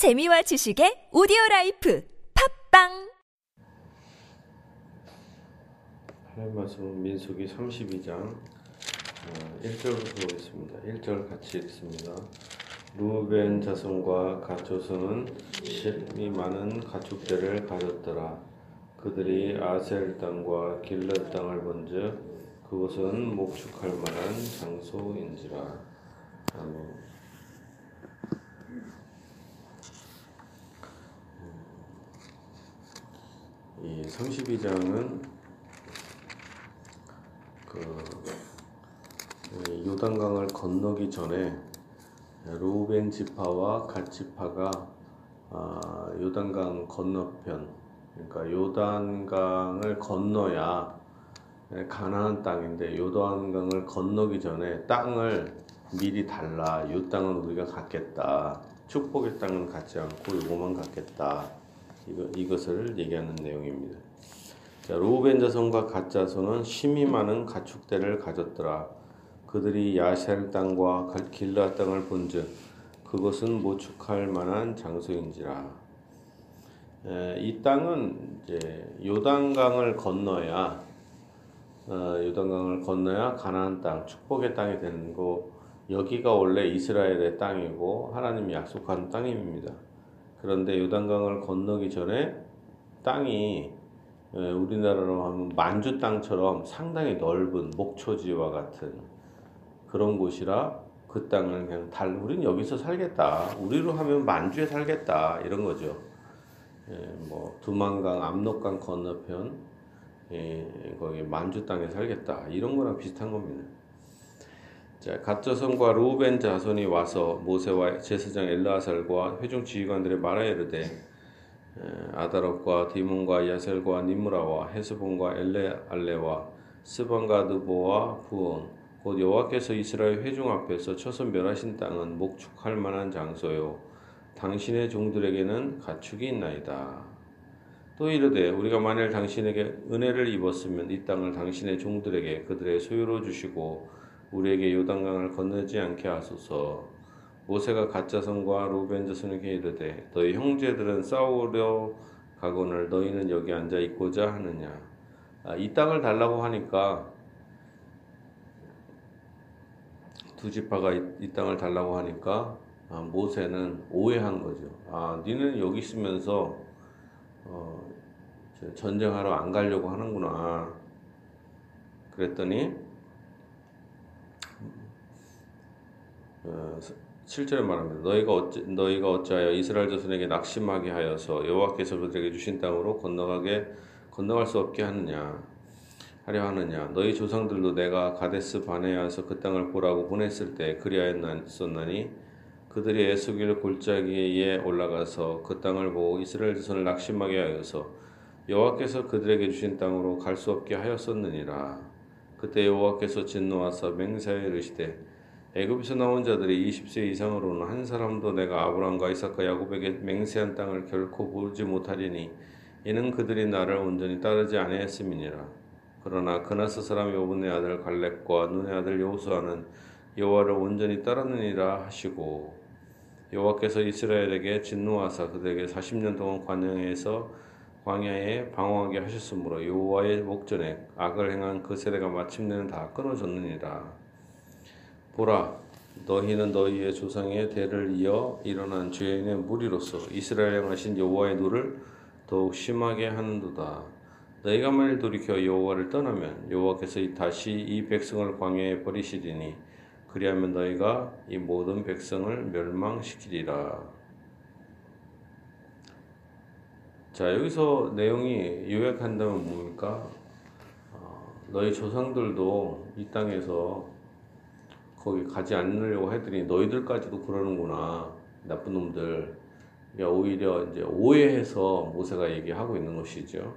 재미와 지식의 오디오 라이프 팟빵 하나님 말씀 민수기 32장 어, 1절부터 보겠습니다. 1절 같이 읽습니다. 르우벤 자손과 갓 자손은 심히 많은 가축 떼를 가졌더라. 그들이 야셀 땅과 길르앗 땅을 본즉 그곳은 목축할 만한 장소인지라. 아멘. 이 32장은 그 요단강을 건너기 전에 루벤 지파와 갓 지파가 아, 요단강 건너편 그러니까 요단강을 건너야 가나안 땅인데 요단강을 건너기 전에 땅을 미리 달라. 요 땅은 우리가 갖겠다. 축복의 땅은 갖지 않고 요거만 갖겠다 이거, 이것을 얘기하는 내용입니다. 자, 로벤 자손과 갓 자손은 심이 많은 가축대를 가졌더라. 그들이 야셀 땅과 길라 땅을 본즉 그것은 모축할 만한 장소인지라. 에, 이 땅은 이제 요단강을 건너야 어, 요단강을 건너야 가나안 땅, 축복의 땅이 되는 거. 여기가 원래 이스라엘의 땅이고 하나님이 약속한 땅입니다. 그런데 요단강을 건너기 전에 땅이 우리나라로 하면 만주 땅처럼 상당히 넓은 목초지와 같은 그런 곳이라 그 땅을 그냥 달, 우린 여기서 살겠다. 우리로 하면 만주에 살겠다. 이런 거죠. 예, 뭐, 두만강, 압록강 건너편, 예, 거기 만주 땅에 살겠다. 이런 거랑 비슷한 겁니다. 자, 갓자손과 루벤 자손이 와서 모세와 제사장 엘라살과 회중 지휘관들의 말하 이르되 아다롯과 디몬과 야셀과 니므라와 헤스본과 엘레알레와 스반과 느보와 부온 곧 여호와께서 이스라엘 회중 앞에서 쳐서 멸하신 땅은 목축할 만한 장소요 당신의 종들에게는 가축이 있나이다. 또 이르되 우리가 만일 당신에게 은혜를 입었으면 이 땅을 당신의 종들에게 그들의 소유로 주시고 우리에게 요단강을 건너지 않게 하소서. 모세가 가짜 성과 루벤 자손에게 이르되 너희 형제들은 싸우려 가거늘 너희는 여기 앉아 있고자 하느냐 아, 이 땅을 달라고 하니까 두 지파가 이, 이 땅을 달라고 하니까 아, 모세는 오해한 거죠. 아, 니는 여기 있으면서 어, 전쟁하러 안 가려고 하는구나. 그랬더니 어, 7절에 말합니다. 너희가 어찌, 너희가 어찌하여 이스라엘 자손에게 낙심하게 하여서 여호와께서 그들에게 주신 땅으로 건너가게 건너갈 수 없게 하느냐 하려 하느냐 너희 조상들도 내가 가데스 바네아에서 그 땅을 보라고 보냈을 때 그리하였나니 그들이 에스길 골짜기에 올라가서 그 땅을 보고 이스라엘 자손을 낙심하게 하여서 여호와께서 그들에게 주신 땅으로 갈 수 없게 하였었느니라 그때 여호와께서 진노하사 맹세하여 이르시되 애굽에서 나온 자들이 20세 이상으로는 한 사람도 내가 아브라함과 이삭과 야곱에게 맹세한 땅을 결코 보지 못하리니 이는 그들이 나를 온전히 따르지 아니했음이니라. 그러나 그나스 사람 여분네의 아들 갈렙과 눈의 아들 여호수아는 여호와를 온전히 따랐느니라 하시고 여호와께서 이스라엘에게 진노하사 그들에게 40년 동안 관영에서 광야에 방황하게 하셨으므로 여호와의 목전에 악을 행한 그 세대가 마침내는 다 끊어졌느니라. 보라 너희는 너희의 조상의 대를 이어 일어난 죄인의 무리로서 이스라엘 향하신 여호와의 노를 더욱 심하게 하는도다. 너희가 만일 돌이켜 여호와를 떠나면 여호와께서 다시 이 백성을 광야에 버리시리니 그리하면 너희가 이 모든 백성을 멸망시키리라. 자 여기서 내용이 요약한다면 뭡니까? 어, 너희 조상들도 이 땅에서 거기 가지 않으려고 해더니 너희들까지도 그러는구나 나쁜 놈들 그러니까 오히려 이제 오해해서 모세가 얘기하고 있는 것이죠.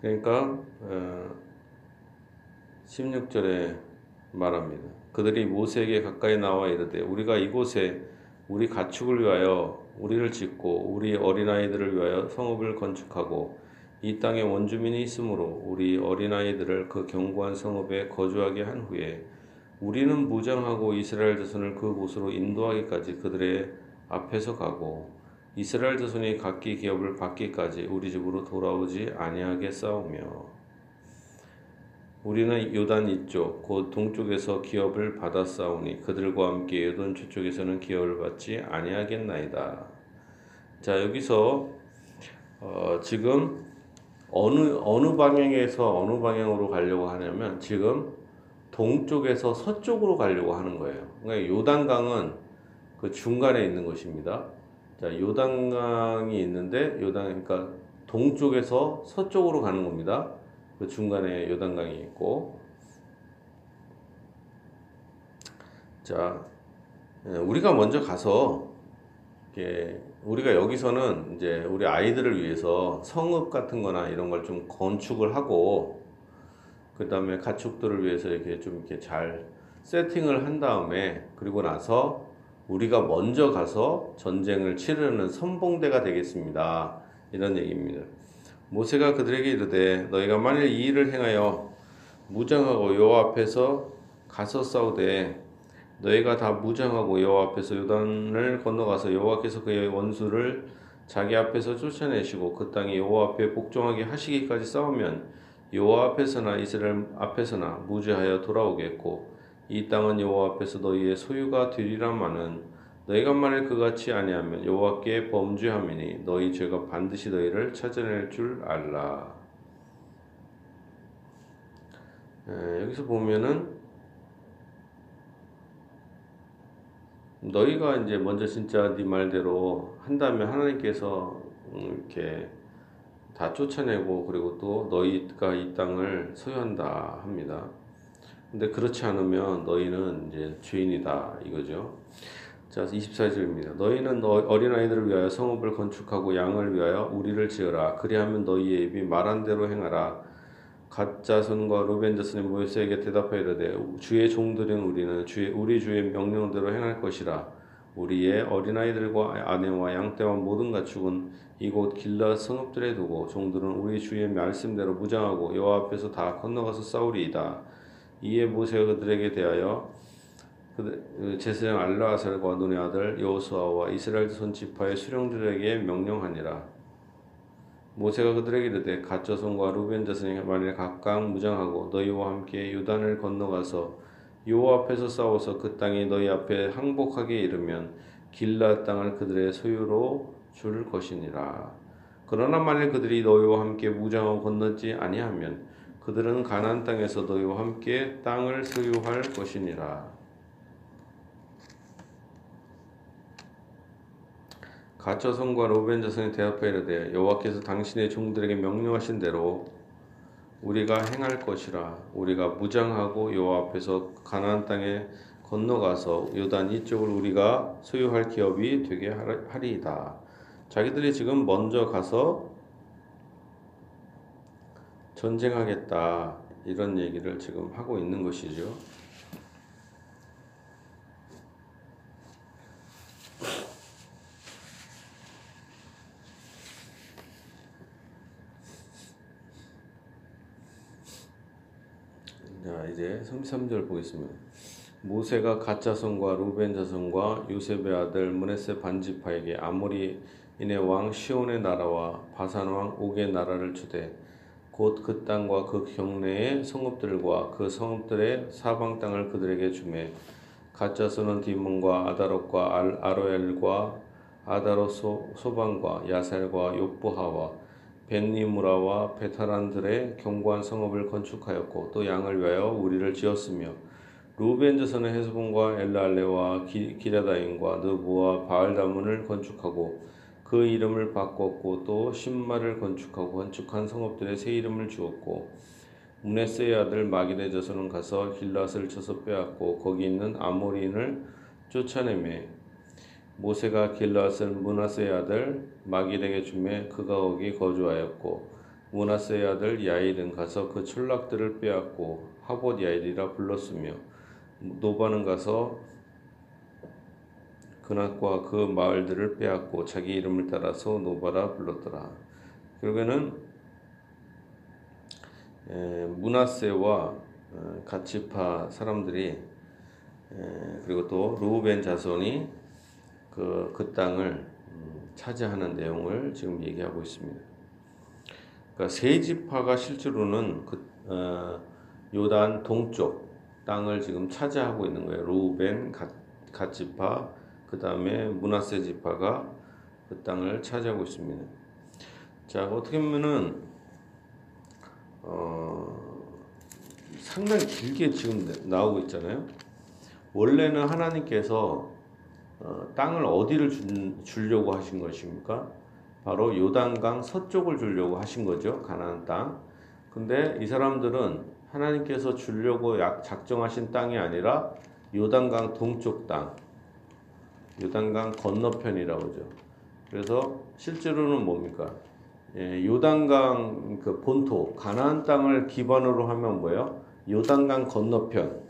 그러니까 16절에 어, 말합니다. 그들이 모세에게 가까이 나와 이르되 우리가 이곳에 우리 가축을 위하여 우리를 짓고 우리 어린아이들을 위하여 성읍을 건축하고 이 땅에 원주민이 있으므로 우리 어린아이들을 그 견고한 성읍에 거주하게 한 후에 우리는 무장하고 이스라엘 자손을 그곳으로 인도하기까지 그들의 앞에서 가고 이스라엘 자손이 각기 기업을 받기까지 우리 집으로 돌아오지 아니하게 싸우며 우리는 요단 이쪽 곧 동쪽에서 기업을 받아 싸우니 그들과 함께 요단 저쪽에서는 기업을 받지 아니하겠나이다. 자 여기서 어, 지금 어느 어느 방향에서 어느 방향으로 가려고 하냐면 지금 동쪽에서 서쪽으로 가려고 하는 거예요. 그러니까 요단강은 그 중간에 있는 것입니다. 자, 요단강이 있는데 요단 그러니까 동쪽에서 서쪽으로 가는 겁니다. 그 중간에 요단강이 있고 자, 예, 우리가 먼저 가서 우리가 여기서는 이제 우리 아이들을 위해서 성읍 같은 거나 이런 걸 좀 건축을 하고 그 다음에 가축들을 위해서 이렇게 좀 이렇게 잘 세팅을 한 다음에 그리고 나서 우리가 먼저 가서 전쟁을 치르는 선봉대가 되겠습니다. 이런 얘기입니다. 모세가 그들에게 이르되 너희가 만일 이 일을 행하여 무장하고 여호와 앞에서 가서 싸우되 너희가 다 무장하고 여호와 앞에서 요단을 건너가서 여호와께서 그의 원수를 자기 앞에서 쫓아내시고 그 땅이 여호와 앞에 복종하게 하시기까지 싸우면 여호와 앞에서나 이스라엘 앞에서나 무죄하여 돌아오겠고 이 땅은 여호와 앞에서 너희의 소유가 되리라마는 너희가 만일 그같이 아니하면 여호와께 범죄함이니 너희 죄가 반드시 너희를 찾아낼 줄 알라. 에, 여기서 보면은 너희가 이제 먼저 진짜 네 말대로 한다면 하나님께서 음, 이렇게 다 쫓아내고 그리고 또 너희가 이 땅을 소유한다 합니다. 근데 그렇지 않으면 너희는 이제 죄인이다 이거죠. 자, 24절입니다. 너희는 너, 어린아이들을 위하여 성읍을 건축하고 양을 위하여 우리를 지어라. 그리하면 너희의 입이 말한 대로 행하라. 가짜손과 루벤 자손이 모세에게 대답하여 이르되 주의 종들은 우리는 주의 우리 주의 명령대로 행할 것이라. 우리의 어린아이들과 아내와 양떼와 모든 가축은 이곳 길라 성읍들에 두고 종들은 우리 주의 말씀대로 무장하고 여호와 앞에서 다 건너가서 싸우리이다. 이에 모세가 그들에게 대하여 그 제사장 알라아살과 눈의 아들 여호수아와 이스라엘 손 지파의 수령들에게 명령하니라. 모세가 그들에게 이르되 갓 자손과 루벤 자손이 만일 각각 무장하고 너희와 함께 유단을 건너가서 여호와 앞에서 싸워서 그 땅이 너희 앞에 항복하게 이르면 길라 땅을 그들의 소유로 줄 것이니라. 그러나 만일 그들이 너희와 함께 무장하고 건너지 아니하면 그들은 가나안 땅에서 너희와 함께 땅을 소유할 것이니라. 가처성과 로벤 자손이 대답하여 이르되 여호와께서 당신의 종들에게 명령하신 대로 우리가 행할 것이라 우리가 무장하고 여호와 앞에서 가나안 땅에 건너가서 요단 이쪽을 우리가 소유할 기업이 되게 하리이다. 자기들이 지금 먼저 가서 전쟁하겠다 이런 얘기를 지금 하고 있는 것이죠. 자, 이제 33절 보겠습니다. 모세가 가짜성과 루벤 자손과 요셉의 아들 문에세 반지파에게 아모리인의 왕 시온의 나라와 바산 왕 옥의 나라를 주되 곧 그 땅과 그 경내의 성읍들과 그 성읍들의 사방 땅을 그들에게 주매 가짜손은 디몬과 아다롯과 아로엘과 아다롯 소방과 야살과 욕보하와 벤니무라와 베타란들의 견고한 성읍을 건축하였고 또 양을 위하여 우리를 지었으며 루벤 자손의 헤스본과 엘랄레와 기라다인과 느부와 바알다문을 건축하고 그 이름을 바꿨고 또 신마를 건축하고 건축한 성읍들의 새 이름을 주었고 문에스의 아들 마기네 자손은 가서 길랏을 쳐서 빼앗고 거기 있는 아모리인을 쫓아내매 모세가 길르앗을 므낫세의 아들 마길에게 주매 그가 거기 거주하였고 므낫세의 아들 야일은 가서 그 촌락들을 빼앗고 하봇 야일이라 불렀으며 노바는 가서 그낫과 그 마을들을 빼앗고 자기 이름을 따라서 노바라 불렀더라. 결국에는 므낫세와 어, 갓 지파 사람들이 그리고 또 루벤 자손이 그, 그 땅을 음, 차지하는 내용을 지금 얘기하고 있습니다. 그러니까 세 지파가 실제로는 그 어, 요단 동쪽 땅을 지금 차지하고 있는 거예요. 루벤, 갓 지파, 그 다음에 문하세 지파가 그 땅을 차지하고 있습니다. 자 어떻게 보면은 어, 상당히 길게 지금 나오고 있잖아요. 원래는 하나님께서 어, 땅을 어디를 주, 주려고 하신 것입니까? 바로 요단강 서쪽을 주려고 하신 거죠. 가나안 땅. 근데 이 사람들은 하나님께서 주려고 약 작정하신 땅이 아니라 요단강 동쪽 땅, 요단강 건너편이라고 하죠. 그래서 실제로는 뭡니까? 예, 요단강 그 본토 가나안 땅을 기반으로 하면 뭐예요? 요단강 건너편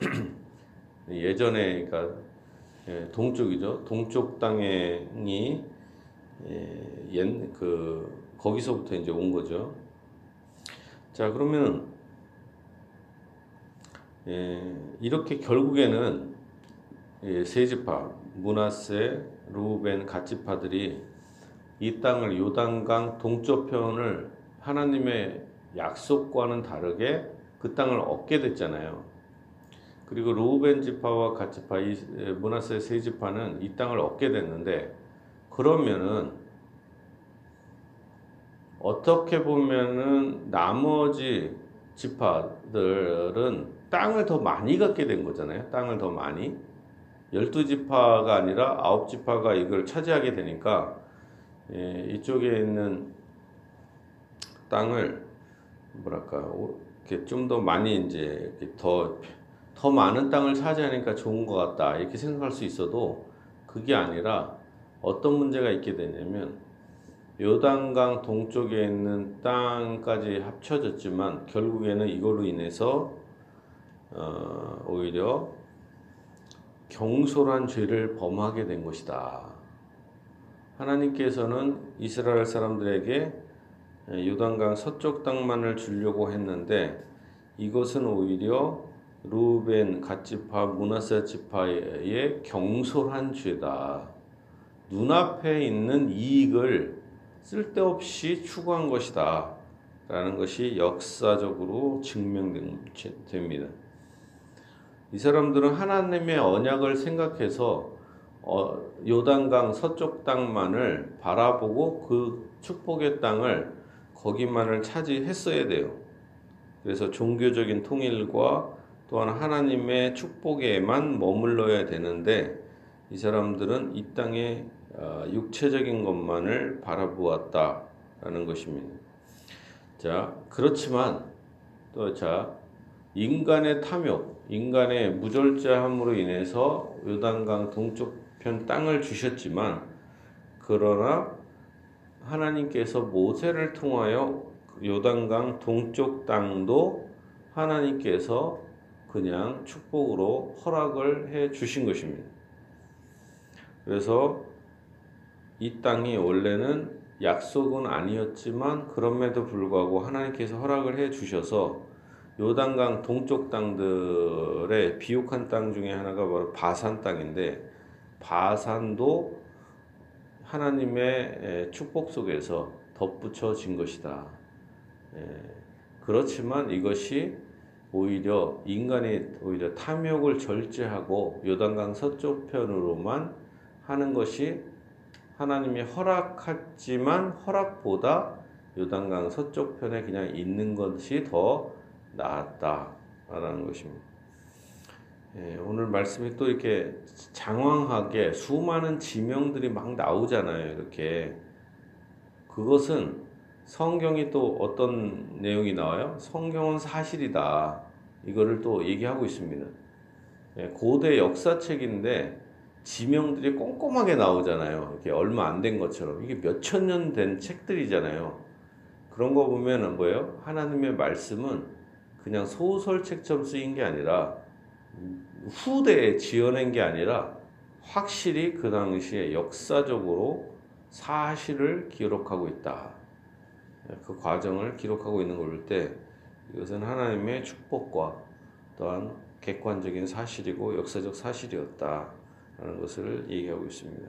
예전에 그러니까 예, 동쪽이죠. 동쪽 땅이 예, 옛 그 거기서부터 이제 온 거죠. 자 그러면 예, 이렇게 결국에는 예, 세 지파 문하세, 루벤, 갓 지파들이 이 땅을 요단강 동쪽편을 하나님의 약속과는 다르게 그 땅을 얻게 됐잖아요. 그리고 루벤 지파와 갓지파, 이 문하세 세 지파는 이 땅을 얻게 됐는데 그러면은 어떻게 보면은 나머지 지파들은 땅을 더 많이 갖게 된 거잖아요. 땅을 더 많이. 열두 지파가 아니라 아홉 지파가 이걸 차지하게 되니까 예, 이쪽에 있는 땅을 뭐랄까 좀 더 많이 이제 더 더 많은 땅을 차지하니까 좋은 것 같다 이렇게 생각할 수 있어도 그게 아니라 어떤 문제가 있게 되냐면 요단강 동쪽에 있는 땅까지 합쳐졌지만 결국에는 이걸로 인해서 어, 오히려 경솔한 죄를 범하게 된 것이다. 하나님께서는 이스라엘 사람들에게 요단강 서쪽 땅만을 주려고 했는데 이것은 오히려 루벤, 갓지파, 문하세 지파의 경솔한 죄다. 눈앞에 있는 이익을 쓸데없이 추구한 것이다. 라는 것이 역사적으로 증명됩니다. 이 사람들은 하나님의 언약을 생각해서 어, 요단강 서쪽 땅만을 바라보고 그 축복의 땅을 거기만을 차지했어야 돼요. 그래서 종교적인 통일과 또한 하나님의 축복에만 머물러야 되는데 이 사람들은 이 땅의 어, 육체적인 것만을 바라보았다라는 것입니다. 자, 그렇지만 또 자, 인간의 탐욕, 인간의 무절제함으로 인해서 요단강 동쪽편 땅을 주셨지만 그러나 하나님께서 모세를 통하여 요단강 동쪽 땅도 하나님께서 그냥 축복으로 허락을 해 주신 것입니다. 그래서 이 땅이 원래는 약속은 아니었지만 그럼에도 불구하고 하나님께서 허락을 해 주셔서 요단강 동쪽 땅들의 비옥한 땅 중에 하나가 바로 바산 땅인데 바산도 하나님의 축복 속에서 덧붙여진 것이다. 그렇지만 이것이 오히려 인간이 오히려 탐욕을 절제하고 요단강 서쪽 편으로만 하는 것이 하나님이 허락했지만 허락보다 요단강 서쪽 편에 그냥 있는 것이 더 나았다라는 것입니다. 예, 오늘 말씀이 또 이렇게 장황하게 수많은 지명들이 막 나오잖아요. 이렇게 그것은 성경이 또 어떤 내용이 나와요? 성경은 사실이다. 이거를 또 얘기하고 있습니다. 예, 고대 역사책인데 지명들이 꼼꼼하게 나오잖아요. 이게 얼마 안 된 것처럼. 이게 몇 천 년 된 책들이잖아요. 그런 거 보면은 뭐예요? 하나님의 말씀은 그냥 소설책처럼 쓰인 게 아니라 후대에 지어낸 게 아니라 확실히 그 당시에 역사적으로 사실을 기록하고 있다. 그 과정을 기록하고 있는 걸 볼 때 이것은 하나님의 축복과 또한 객관적인 사실이고 역사적 사실이었다. 라는 것을 얘기하고 있습니다.